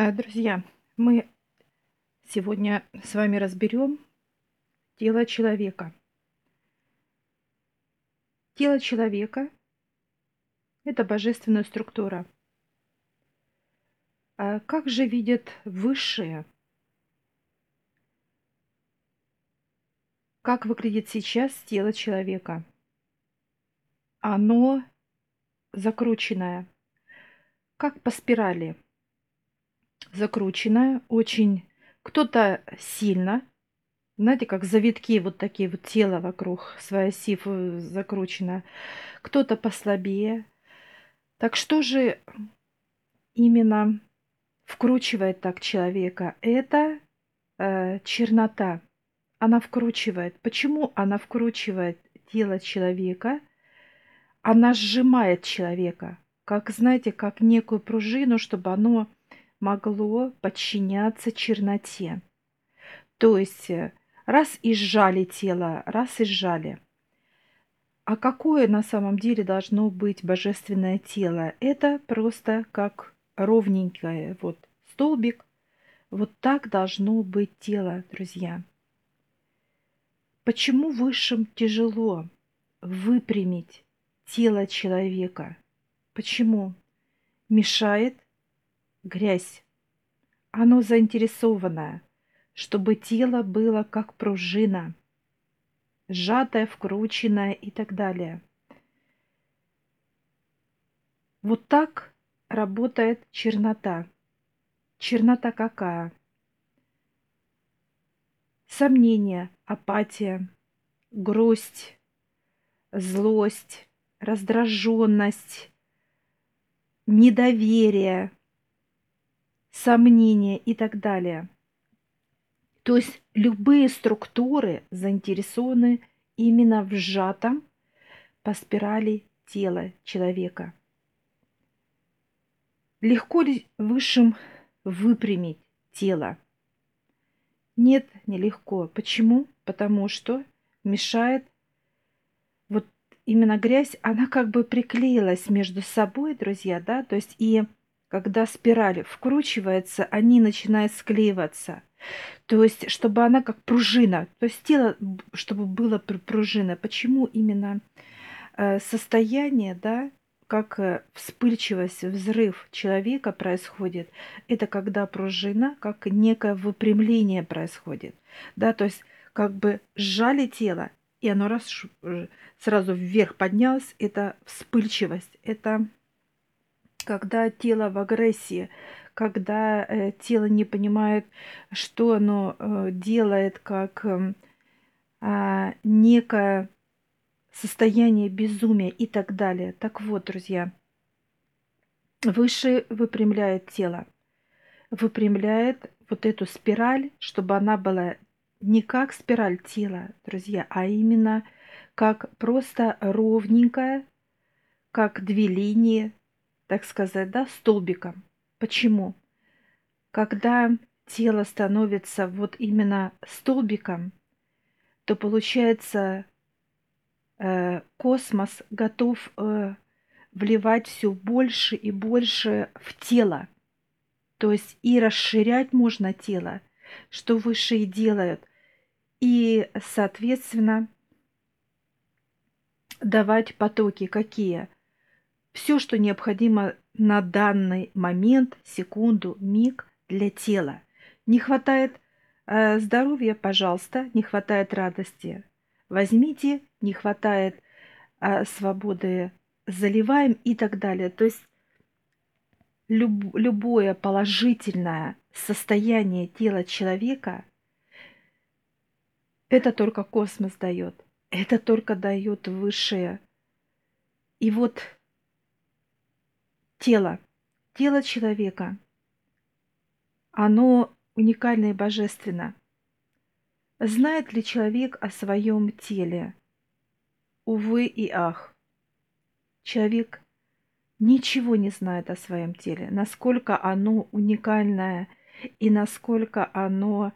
А, Друзья, мы сегодня с вами разберем тело человека. Тело человека– это божественная структура. А как же видят высшие? Как выглядит сейчас тело человека? Оно закрученное, как по спирали – закрученная, очень кто-то сильно, знаете, как завитки вот такие вот тело вокруг своей оси закручено, кто-то послабее. Так что же именно вкручивает так человека? Это э, чернота. Она вкручивает. Почему она вкручивает тело человека? Она сжимает человека, как, знаете, как некую пружину, чтобы оно могло подчиняться черноте. То есть э, раз и сжали тело, раз и сжали. А какое на самом деле должно быть божественное тело? Это просто как ровненькое вот столбик. Вот так должно быть тело, друзья. Почему высшим тяжело выпрямить тело человека? Почему? Мешает грязь. Оно заинтересованное, чтобы тело было как пружина, сжатое, вкрученное и так далее. Вот так работает чернота. Чернота какая? Сомнение, апатия, грусть, злость, раздраженность, недоверие, сомнения и так далее. То есть любые структуры заинтересованы именно в сжатом по спирали тела человека. Легко ли высшим выпрямить тело? Нет, нелегко. Почему? Потому что мешает вот именно грязь, она как бы приклеилась между собой, друзья, да, то есть и когда спираль вкручивается, они начинают склеиваться. То есть, чтобы она как пружина, то есть тело, чтобы было пружина. Почему именно э, состояние, да, как э, вспыльчивость, взрыв человека происходит, это когда пружина, как некое выпрямление происходит. Да, то есть как бы сжали тело, и оно раз сразу вверх поднялось, это вспыльчивость, это когда тело в агрессии, когда э, тело не понимает, что оно э, делает, как э, некое состояние безумия и так далее. Так вот, друзья, выше выпрямляет тело, выпрямляет вот эту спираль, чтобы она была не как спираль тела, друзья, а именно как просто ровненькая, как две линии, так сказать, да, столбиком. Почему? Когда тело становится вот именно столбиком, то получается э, космос готов э, вливать все больше и больше в тело. То есть и расширять можно тело, что высшие делают, и, соответственно, давать потоки какие? Все, что необходимо на данный момент, секунду, миг для тела. Не хватает э, здоровья, пожалуйста, не хватает радости. Возьмите, не хватает э, свободы, заливаем и так далее. То есть люб, любое положительное состояние тела человека это только космос дает. Это только дает высшее. И вот тело, тело человека, оно уникально и божественно. Знает ли человек о своем теле? Увы и ах. Человек ничего не знает о своем теле, насколько оно уникальное и насколько оно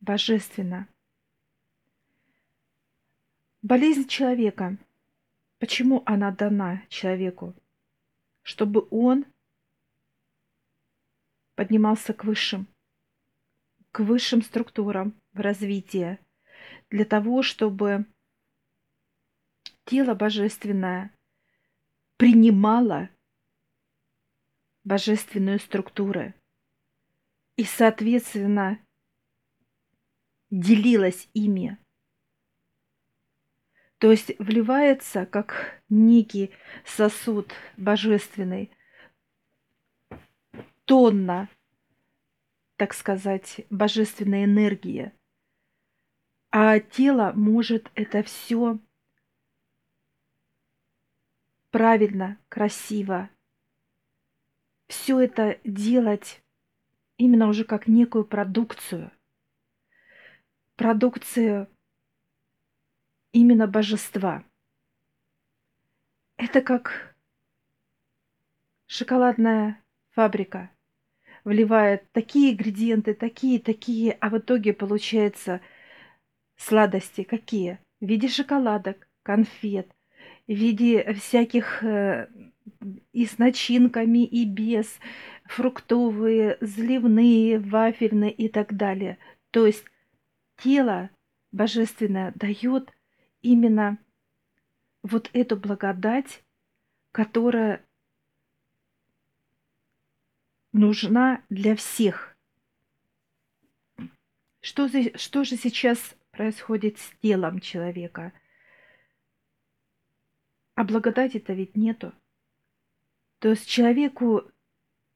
божественно. Болезнь человека. Почему она дана человеку? Чтобы он поднимался к высшим, к высшим структурам в развитии, для того, чтобы тело божественное принимало божественную структуру и, соответственно, делилось ими. То есть вливается как некий сосуд божественный, тонна, так сказать, божественной энергии. А тело может это все правильно, красиво, все это делать именно уже как некую продукцию. Продукцию именно божества. Это как шоколадная фабрика вливает такие ингредиенты, такие, такие, а в итоге получается сладости какие? В виде шоколадок, конфет, в виде всяких э, и с начинками, и без, фруктовые, заливные, вафельные и так далее. То есть тело божественное дает именно вот эту благодать, которая нужна для всех. Что, за, что же сейчас происходит с телом человека? А благодати-то ведь нету. То есть человеку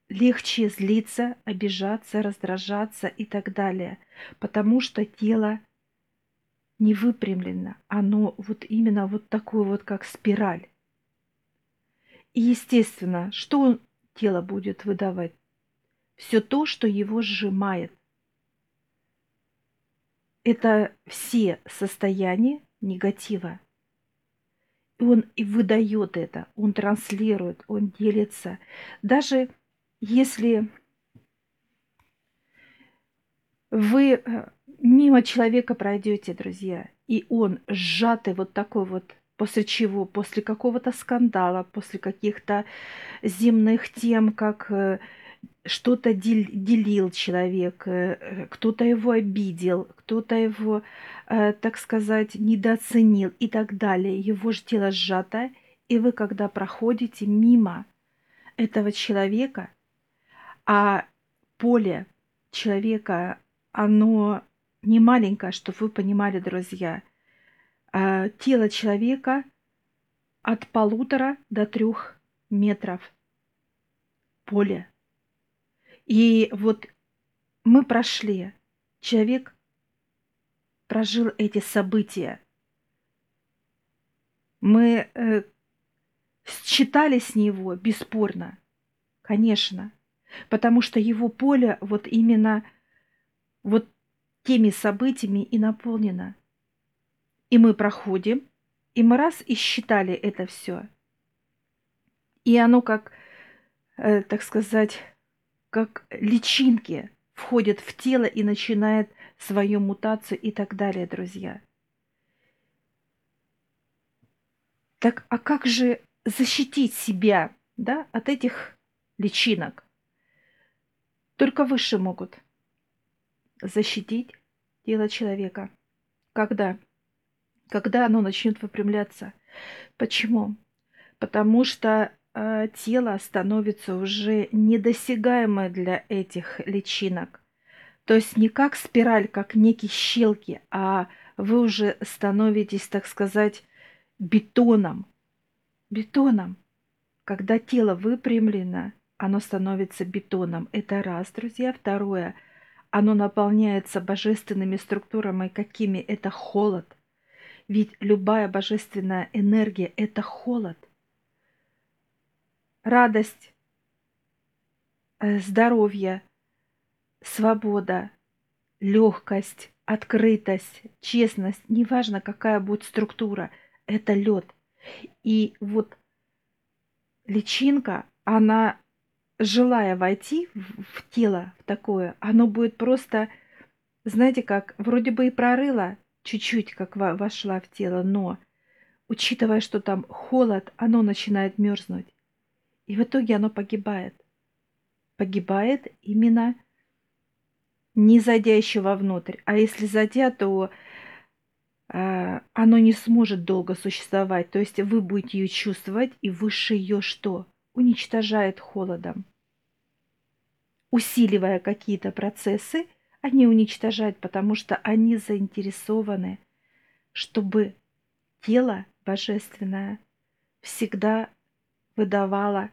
легче злиться, обижаться, раздражаться и так далее, потому что тело не выпрямлено, оно вот именно вот такое вот, как спираль. И естественно, что тело будет выдавать? Все то, что его сжимает. Это все состояния негатива. И он и выдает это, он транслирует, он делится. Даже если вы э, мимо человека пройдете, друзья, и он сжатый вот такой вот, после чего, после какого-то скандала, после каких-то земных тем, как э, что-то делил человек, э, кто-то его обидел, кто-то его, так сказать, недооценил и так далее. Его же тело сжато, и вы, когда проходите мимо этого человека, а поле человека, оно не маленькое, чтобы вы понимали, друзья. А тело человека от полутора до трех метров поле. И вот мы прошли, человек прожил эти события. Мы э, считали с него бесспорно, конечно потому что его поле вот именно вот теми событиями и наполнено. И мы проходим, и мы раз и считали это все. И оно как, э, так сказать, как личинки входят в тело и начинает свою мутацию и так далее, друзья. Так, а как же защитить себя да, от этих личинок? Только выше могут защитить тело человека. Когда? Когда оно начнет выпрямляться. Почему? Потому что э, тело становится уже недосягаемое для этих личинок. То есть не как спираль, как некие щелки, а вы уже становитесь, так сказать, бетоном. Бетоном. Когда тело выпрямлено, оно становится бетоном. Это раз, друзья. Второе, оно наполняется божественными структурами, какими это холод. Ведь любая божественная энергия – это холод. Радость, э, здоровье, свобода, легкость, открытость, честность, неважно, какая будет структура, это лед. И вот личинка, она желая войти в, тело в такое, оно будет просто, знаете как, вроде бы и прорыло чуть-чуть, как вошла в тело, но учитывая, что там холод, оно начинает мерзнуть. И в итоге оно погибает. погибает именно не зайдя еще вовнутрь. А если зайдя, то э, оно не сможет долго существовать. То есть вы будете ее чувствовать, и выше ее что? Уничтожает холодом. Усиливая какие-то процессы, они уничтожают, потому что они заинтересованы, чтобы тело божественное всегда выдавало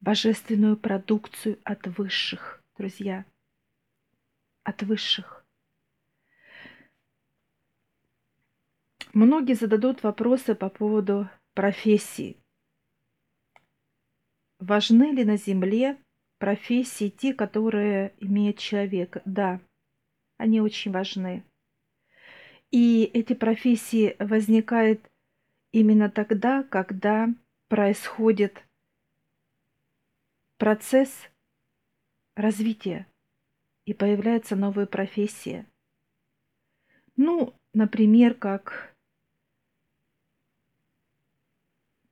божественную продукцию от высших, друзья от высших. Многие зададут вопросы по поводу профессии. Важны ли на Земле профессии те, которые имеет человек? Да, они очень важны. И эти профессии возникают именно тогда, когда происходит процесс развития и появляются новые профессии. Ну, например, как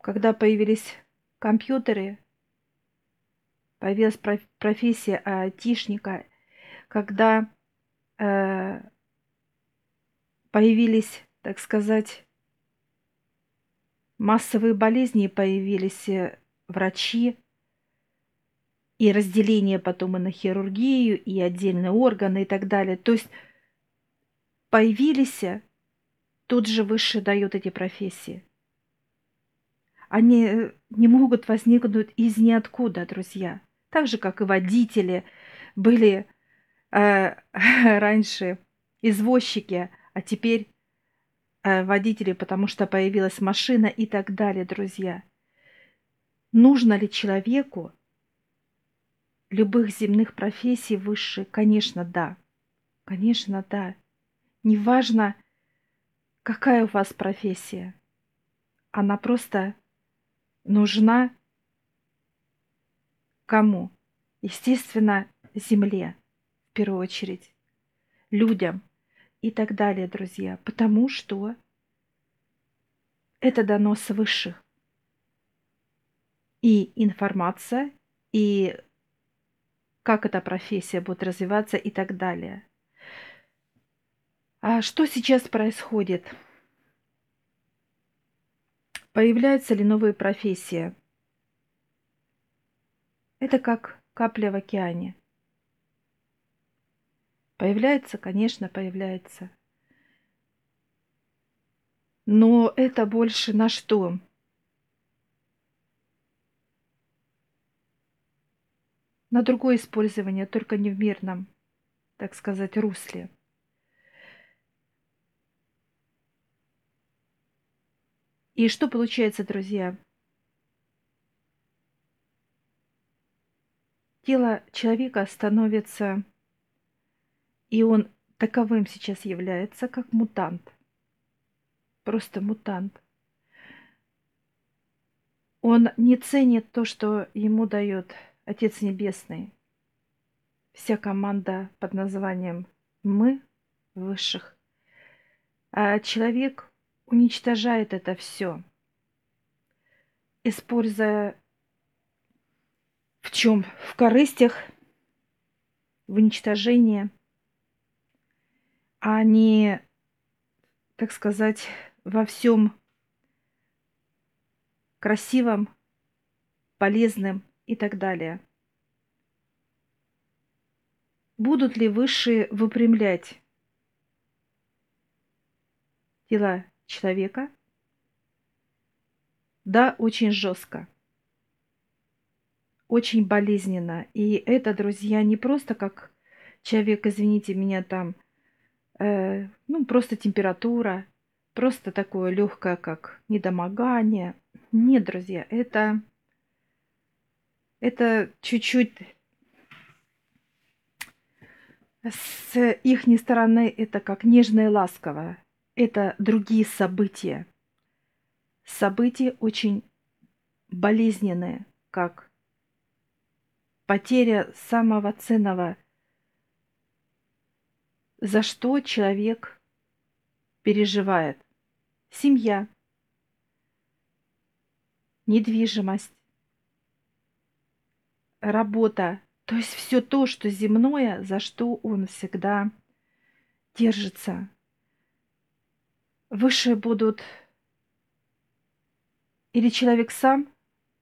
когда появились компьютеры, появилась профессия айтишника, когда э, появились, так сказать, массовые болезни, появились э, врачи, и разделение потом и на хирургию, и отдельные органы и так далее. То есть появились, тут же выше дают эти профессии. Они э, не могут возникнуть из ниоткуда, друзья. Так же, как и водители были э, раньше извозчики, а теперь э, водители, потому что появилась машина и так далее, друзья. Нужно ли человеку любых земных профессий выше? Конечно, да. Конечно, да. Неважно, какая у вас профессия. Она просто нужна кому? Естественно, земле в первую очередь, людям и так далее, друзья. Потому что это дано свыше. И информация, и как эта профессия будет развиваться и так далее. А что сейчас происходит? Появляются ли новые профессии? Это как капля в океане. Появляется, конечно, появляется. Но это больше на что? на другое использование, только не в мирном, так сказать, русле. И что получается, друзья? Тело человека становится, и он таковым сейчас является, как мутант. Просто мутант. Он не ценит то, что ему дает Отец Небесный, вся команда под названием «Мы» высших, а человек уничтожает это все, используя в чем? В корыстях, в уничтожении, а не, так сказать, во всем красивом, полезным, и так далее. Будут ли высшие выпрямлять тела человека? Да, очень жестко. Очень болезненно. И это, друзья, не просто как человек, извините меня, там, э, ну, просто температура, просто такое легкое, как недомогание. Нет, друзья, это это чуть-чуть с их стороны это как нежное ласковое. Это другие события. События очень болезненные, как потеря самого ценного, за что человек переживает. Семья, недвижимость, работа, То есть все то, что земное, за что он всегда держится. Выше будут или человек сам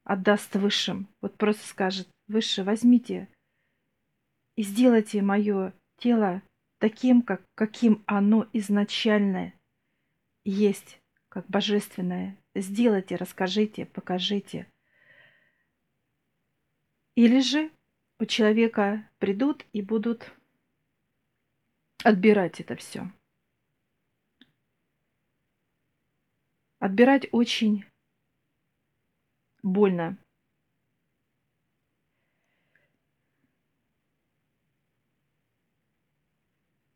отдаст высшим, вот просто скажет, выше возьмите и сделайте мое тело таким, как, каким оно изначально есть, как божественное. Сделайте, расскажите, покажите. Или же у человека придут и будут отбирать это все. Отбирать очень больно.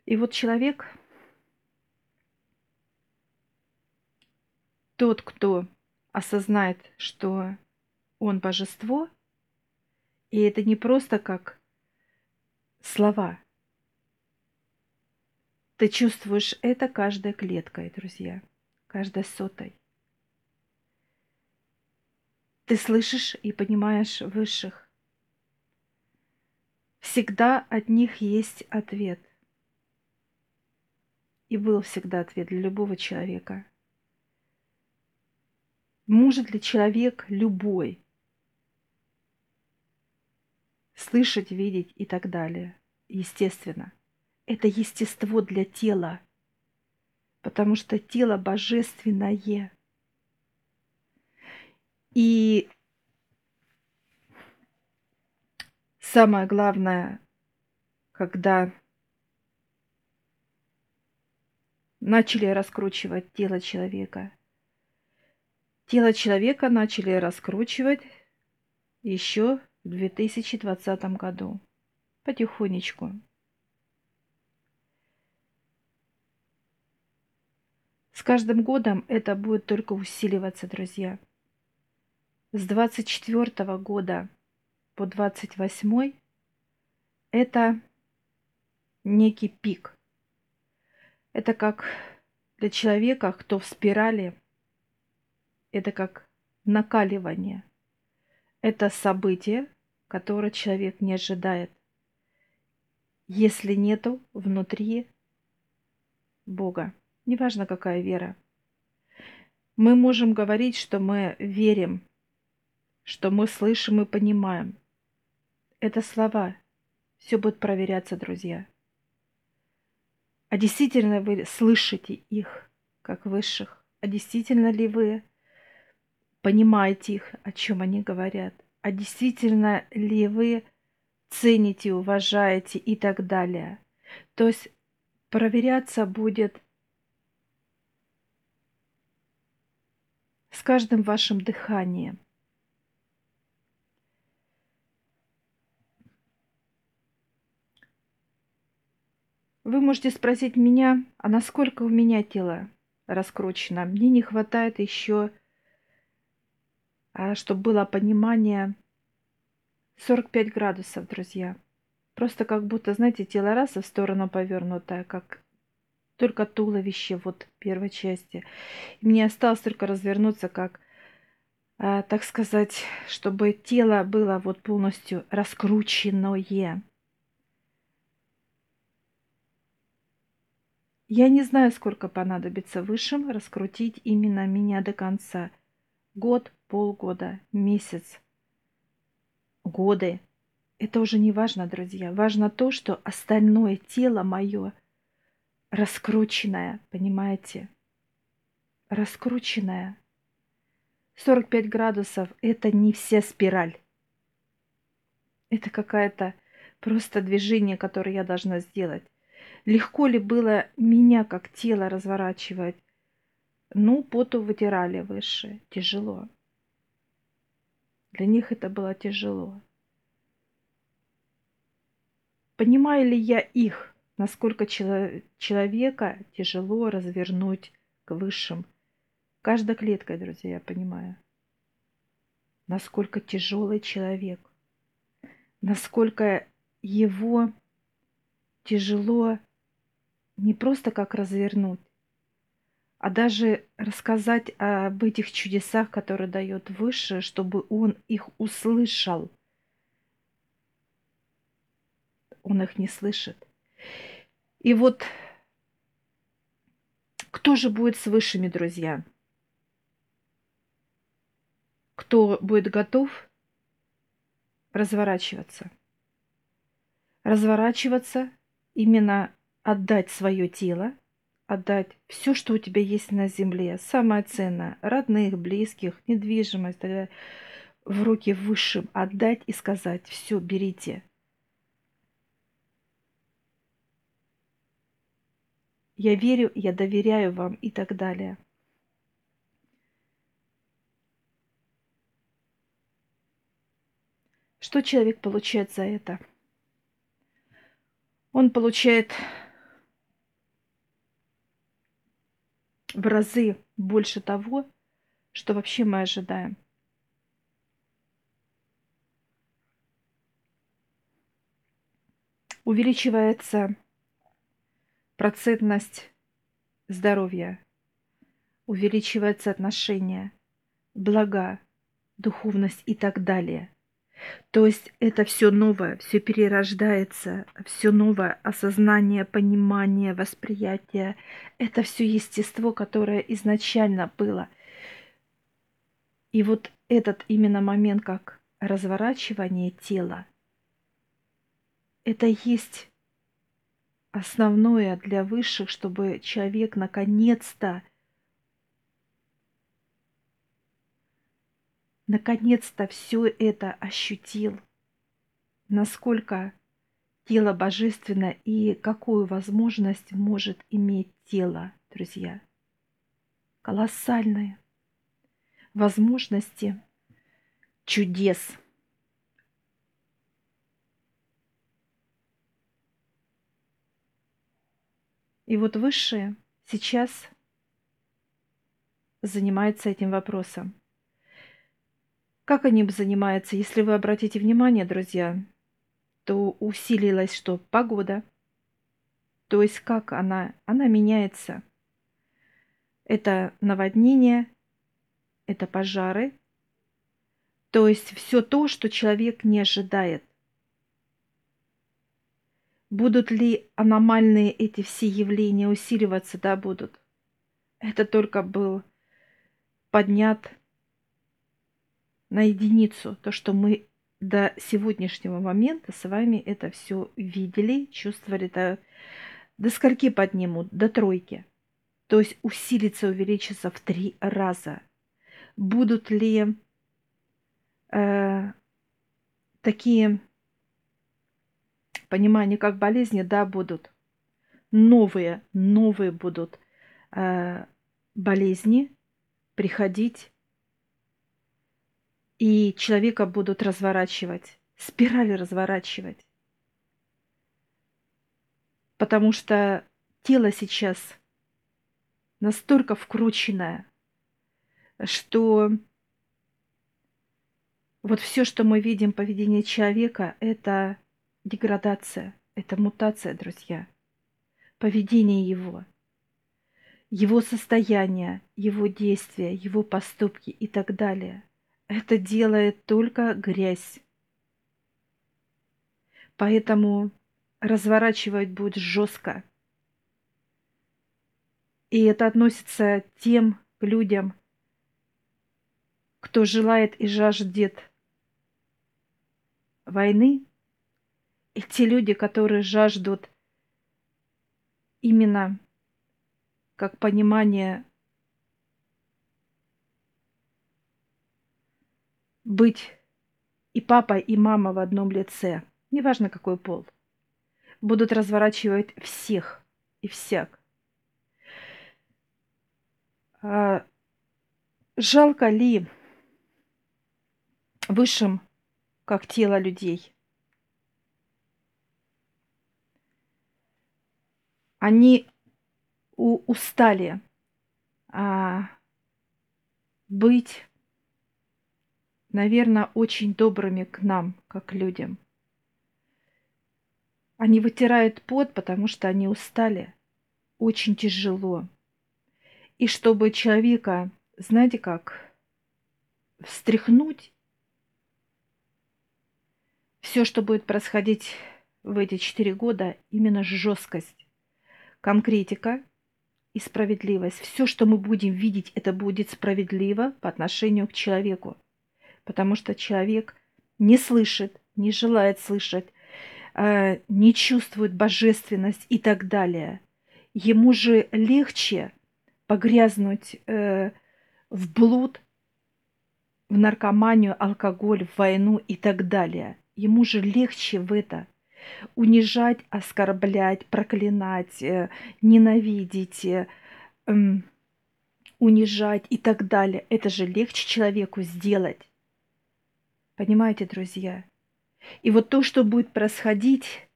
И вот человек, тот, кто осознает, что он божество, и это не просто как слова. Ты чувствуешь это каждой клеткой, друзья, каждой сотой. Ты слышишь и понимаешь высших. Всегда от них есть ответ. И был всегда ответ для любого человека. Может ли человек любой слышать, видеть и так далее? Естественно. Это естество для тела, потому что тело божественное. И самое главное, когда начали раскручивать тело человека. Тело человека начали раскручивать еще в 2020 году. Потихонечку. С каждым годом это будет только усиливаться, друзья. С 24 года по 28 это некий пик. Это как для человека, кто в спирали, это как накаливание. Это событие, которое человек не ожидает, если нету внутри Бога. Неважно, какая вера. Мы можем говорить, что мы верим, что мы слышим и понимаем. Это слова. Все будет проверяться, друзья. А действительно вы слышите их, как высших? А действительно ли вы понимаете их, о чем они говорят? А действительно ли вы цените, уважаете и так далее? То есть проверяться будет с каждым вашим дыханием. Вы можете спросить меня, а насколько у меня тело раскручено? Мне не хватает еще, а, чтобы было понимание, 45 градусов, друзья. Просто как будто, знаете, тело раз в сторону повернутое, как только туловище вот первой части. И мне осталось только развернуться, как, а, так сказать, чтобы тело было вот полностью раскрученное. Я не знаю, сколько понадобится высшим раскрутить именно меня до конца. Год, полгода, месяц, годы. Это уже не важно, друзья. Важно то, что остальное тело мое – раскрученная, понимаете? Раскрученная. 45 градусов – это не вся спираль. Это какая-то просто движение, которое я должна сделать. Легко ли было меня как тело разворачивать? Ну, поту вытирали выше. Тяжело. Для них это было тяжело. Понимаю ли я их? насколько человека тяжело развернуть к высшим. Каждой клеткой, друзья, я понимаю. Насколько тяжелый человек. Насколько его тяжело не просто как развернуть, а даже рассказать об этих чудесах, которые дает выше, чтобы он их услышал – он их не слышит. И вот кто же будет с высшими, друзья? Кто будет готов разворачиваться? Разворачиваться, именно отдать свое тело, отдать все, что у тебя есть на земле, самое ценное, родных, близких, недвижимость, в руки высшим, отдать и сказать, все, берите. Я верю, я доверяю вам и так далее. Что человек получает за это? Он получает в разы больше того, что вообще мы ожидаем. Увеличивается процентность здоровья, увеличивается отношение, блага, духовность и так далее. То есть это все новое, все перерождается, все новое осознание, понимание, восприятие. Это все естество, которое изначально было. И вот этот именно момент, как разворачивание тела, это есть основное для высших, чтобы человек наконец-то наконец-то все это ощутил, насколько тело божественно и какую возможность может иметь тело, друзья. Колоссальные возможности чудес. И вот высшие сейчас занимаются этим вопросом. Как они занимаются? Если вы обратите внимание, друзья, то усилилась что? Погода. То есть как она? Она меняется. Это наводнение, это пожары. То есть все то, что человек не ожидает. Будут ли аномальные эти все явления усиливаться? Да, будут. Это только был поднят на единицу, то, что мы до сегодняшнего момента с вами это все видели, чувствовали, до, до скольки поднимут? До тройки. То есть усилится, увеличится в три раза. Будут ли э, такие понимания, как болезни? Да, будут. Новые, новые будут э, болезни приходить и человека будут разворачивать, спирали разворачивать. Потому что тело сейчас настолько вкрученное, что вот все, что мы видим в поведении человека, это деградация, это мутация, друзья. Поведение его, его состояние, его действия, его поступки и так далее – это делает только грязь. Поэтому разворачивать будет жестко. И это относится тем людям, кто желает и жаждет войны, и те люди, которые жаждут именно как понимание быть и папа, и мама в одном лице, неважно какой пол, будут разворачивать всех и всяк. А, жалко ли высшим, как тело людей? Они устали а, быть наверное, очень добрыми к нам, как людям. Они вытирают пот, потому что они устали. Очень тяжело. И чтобы человека, знаете как, встряхнуть, все, что будет происходить в эти четыре года именно жесткость, конкретика и справедливость. Все, что мы будем видеть, это будет справедливо по отношению к человеку. Потому что человек не слышит, не желает слышать, э, не чувствует божественность и так далее. Ему же легче погрязнуть э, в блуд, в наркоманию, алкоголь, в войну и так далее. Ему же легче в это унижать, оскорблять, проклинать, э, ненавидеть, эм, унижать и так далее. Это же легче человеку сделать. Понимаете, друзья? И вот то, что будет происходить,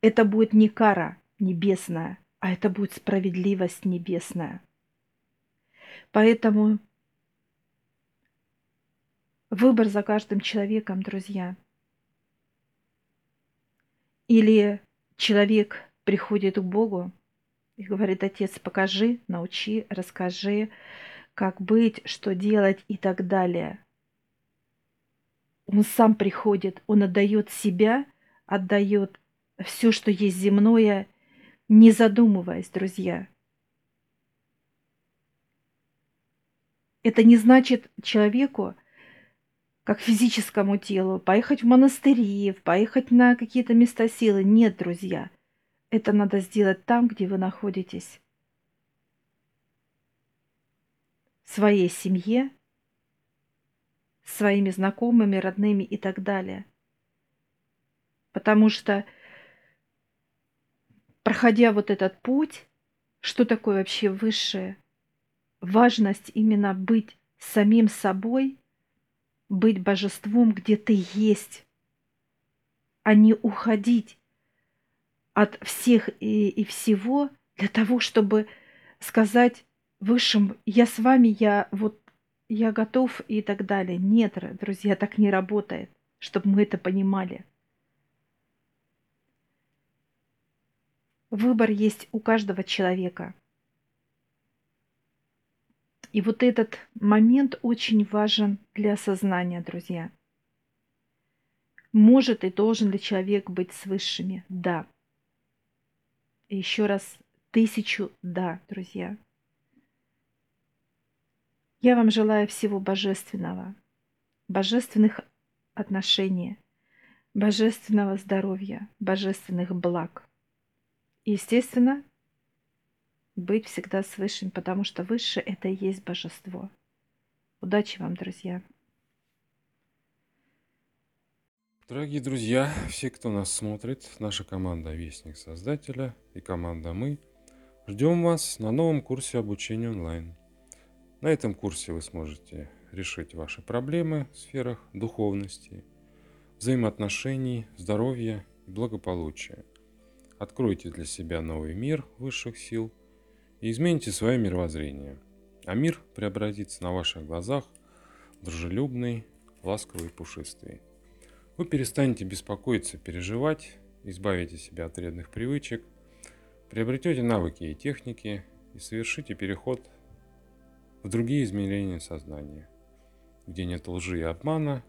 это будет не кара небесная, а это будет справедливость небесная. Поэтому выбор за каждым человеком, друзья. Или человек приходит к Богу и говорит, Отец, покажи, научи, расскажи, как быть, что делать и так далее. Он сам приходит, он отдает себя, отдает все, что есть земное, не задумываясь, друзья. Это не значит человеку, как физическому телу, поехать в монастыри, поехать на какие-то места силы. Нет, друзья. Это надо сделать там, где вы находитесь. В своей семье, своими знакомыми, родными и так далее. Потому что, проходя вот этот путь, что такое вообще высшее? Важность именно быть самим собой, быть божеством, где ты есть, а не уходить от всех и, и всего для того, чтобы сказать высшим, я с вами, я вот я готов и так далее. Нет, друзья, так не работает, чтобы мы это понимали. Выбор есть у каждого человека. И вот этот момент очень важен для осознания, друзья. Может и должен ли человек быть с высшими? Да. И еще раз тысячу да, друзья. Я вам желаю всего божественного, божественных отношений, божественного здоровья, божественных благ. И, естественно, быть всегда с Высшим, потому что Высшее – это и есть Божество. Удачи вам, друзья! Дорогие друзья, все, кто нас смотрит, наша команда Вестник Создателя и команда Мы, ждем вас на новом курсе обучения онлайн. На этом курсе вы сможете решить ваши проблемы в сферах духовности, взаимоотношений, здоровья и благополучия. Откройте для себя новый мир высших сил и измените свое мировоззрение. А мир преобразится на ваших глазах дружелюбный, ласковый пушистый. Вы перестанете беспокоиться, переживать, избавите себя от вредных привычек, приобретете навыки и техники и совершите переход в другие измерения сознания, где нет лжи и обмана,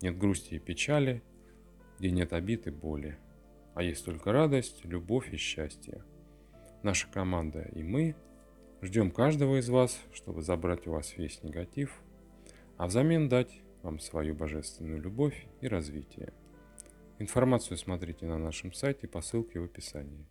нет грусти и печали, где нет обид и боли, а есть только радость, любовь и счастье. Наша команда и мы ждем каждого из вас, чтобы забрать у вас весь негатив, а взамен дать вам свою божественную любовь и развитие. Информацию смотрите на нашем сайте по ссылке в описании.